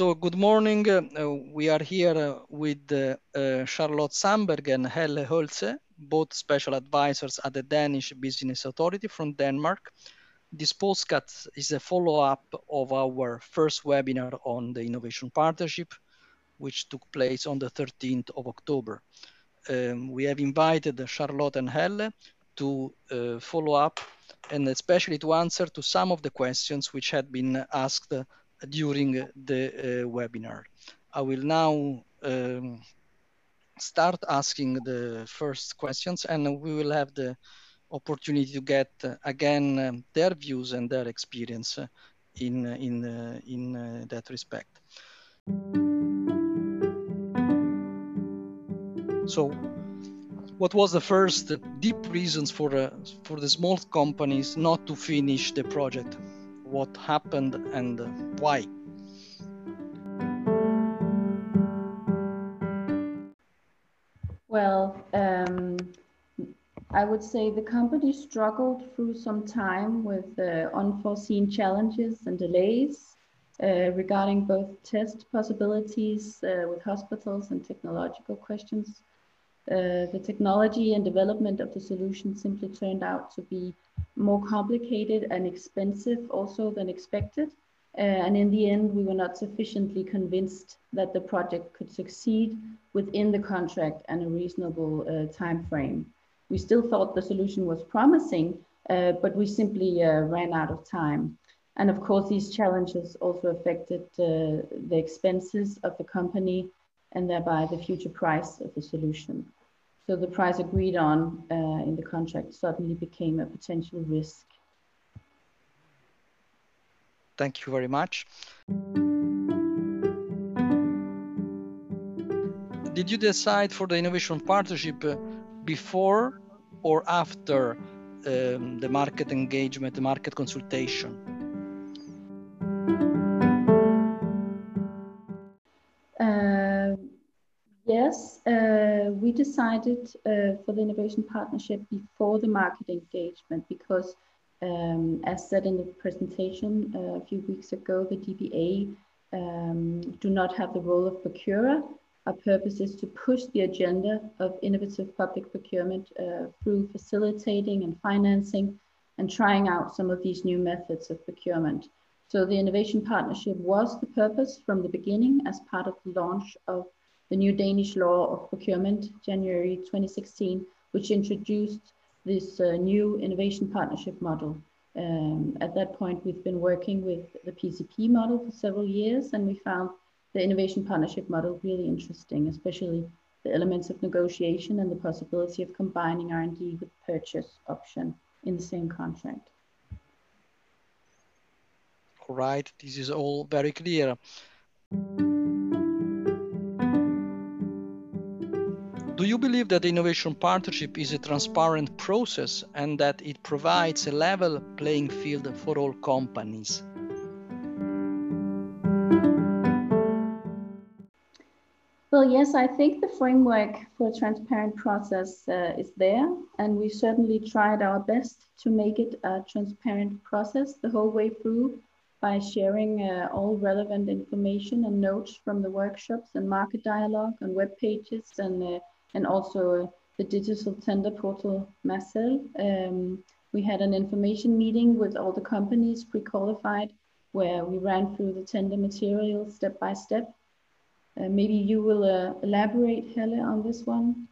So good morning. Uh, we are here uh, with uh, Charlotte Sandberg and Helle Holtsø, both special advisors at the Danish Business Authority from Denmark. This postcard is a follow-up of our first webinar on the Innovation Partnership, which took place on the 13th of October. Um, we have invited Charlotte and Helle to uh, follow up and especially to answer to some of the questions which had been asked during the uh, webinar. I will now um, start asking the first questions and we will have the opportunity to get uh, again um, their views and their experience uh, in, in, uh, in uh, that respect. So what was the first deep reasons for, uh, for the small companies not to finish the project? what happened and why. Well, um, I would say the company struggled through some time with uh, unforeseen challenges and delays uh, regarding both test possibilities uh, with hospitals and technological questions. Uh, the technology and development of the solution simply turned out to be more complicated and expensive also than expected. Uh, and in the end, we were not sufficiently convinced that the project could succeed within the contract and a reasonable uh, time frame. We still thought the solution was promising, uh, but we simply uh, ran out of time. And of course, these challenges also affected uh, the expenses of the company and thereby the future price of the solution. So the price agreed on uh, in the contract suddenly became a potential risk. Thank you very much. Did you decide for the innovation partnership uh, before or after um, the market engagement, the market consultation? Yes, uh, we decided uh, for the innovation partnership before the market engagement because, um, as said in the presentation uh, a few weeks ago, the DBA um, do not have the role of procurer. Our purpose is to push the agenda of innovative public procurement uh, through facilitating and financing and trying out some of these new methods of procurement. So the innovation partnership was the purpose from the beginning as part of the launch of the new Danish law of procurement, January 2016, which introduced this uh, new innovation partnership model. Um, at that point, we've been working with the PCP model for several years, and we found the innovation partnership model really interesting, especially the elements of negotiation and the possibility of combining R&D with purchase option in the same contract. All right, this is all very clear. Do you believe that innovation partnership is a transparent process and that it provides a level playing field for all companies? Well, yes, I think the framework for a transparent process uh, is there, and we certainly tried our best to make it a transparent process the whole way through by sharing uh, all relevant information and notes from the workshops and market dialogue and web pages and uh, and also the digital tender portal Mercell. Um, we had an information meeting with all the companies pre-qualified where we ran through the tender material step by step. Uh, maybe you will uh, elaborate, Helle, on this one.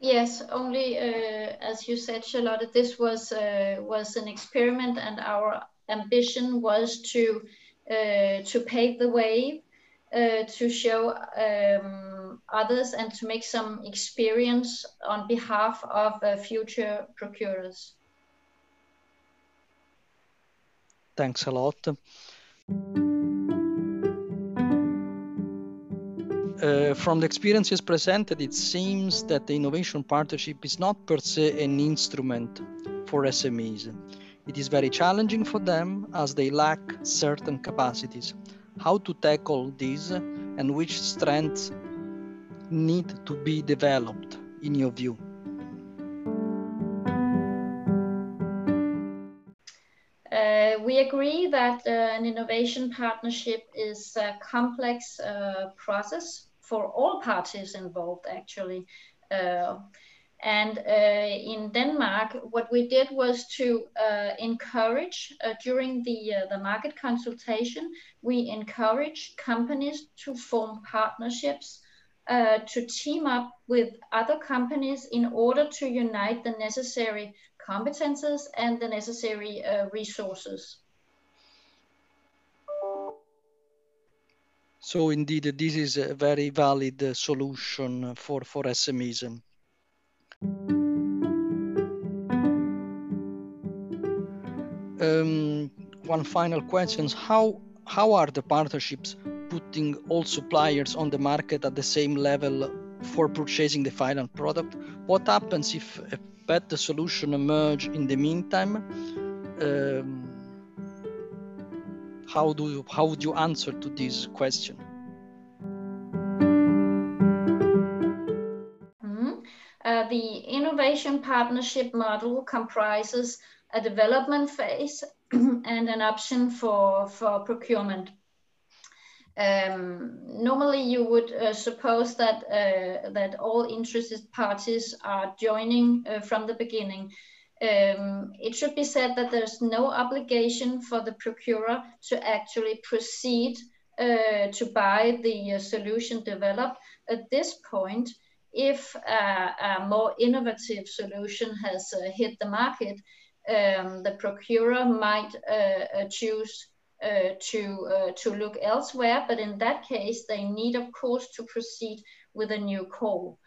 Yes, only uh, as you said, Charlotte, this was uh, was an experiment, and our ambition was to uh, to pave the way uh, to show um, others and to make some experience on behalf of uh, future procurers. Thanks a lot. Uh, from the experiences presented, it seems that the innovation partnership is not per se an instrument for SMEs. It is very challenging for them as they lack certain capacities how to tackle this and which strengths need to be developed in your view? Uh, we agree that uh, an innovation partnership is a complex uh, process for all parties involved, actually. Uh, and uh, in Denmark, what we did was to uh, encourage during the the market consultation, we encourage companies to form partnerships uh, to team up with other companies in order to unite the necessary competences and the necessary uh, resources. So indeed, this is a very valid uh, solution for, for SMEs. Um, one final question, how, how are the partnerships putting all suppliers on the market at the same level for purchasing the final product? What happens if a better solution emerge in the meantime? Um, how do you, how would you answer to this question? Innovation partnership model comprises a development phase and an option for, for procurement. Um, normally, you would uh, suppose that uh, that all interested parties are joining uh, from the beginning. Um, it should be said that there's no obligation for the procurer to actually proceed uh, to buy the uh, solution developed at this point. If a, a more innovative solution has uh, hit the market, um, the procurer might choose uh, to uh, to look elsewhere. But in that case, they need, of course, to proceed with a new call.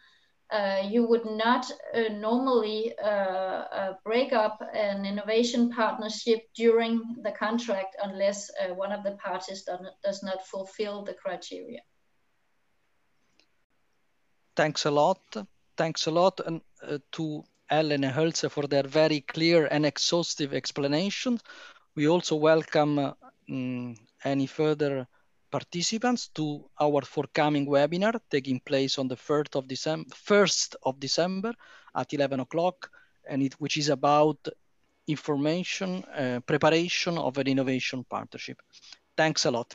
Uh, you would not uh, normally uh, uh, break up an innovation partnership during the contract unless one of the parties does not fulfill the criteria. Thanks a lot. Thanks a lot and, to Helle and Holtsø for their very clear and exhaustive explanations. We also welcome um, any further participants to our forthcoming webinar taking place on the 1st of December, 1st of December at 11 o'clock, and it, which is about information, uh, preparation of an innovation partnership. Thanks a lot.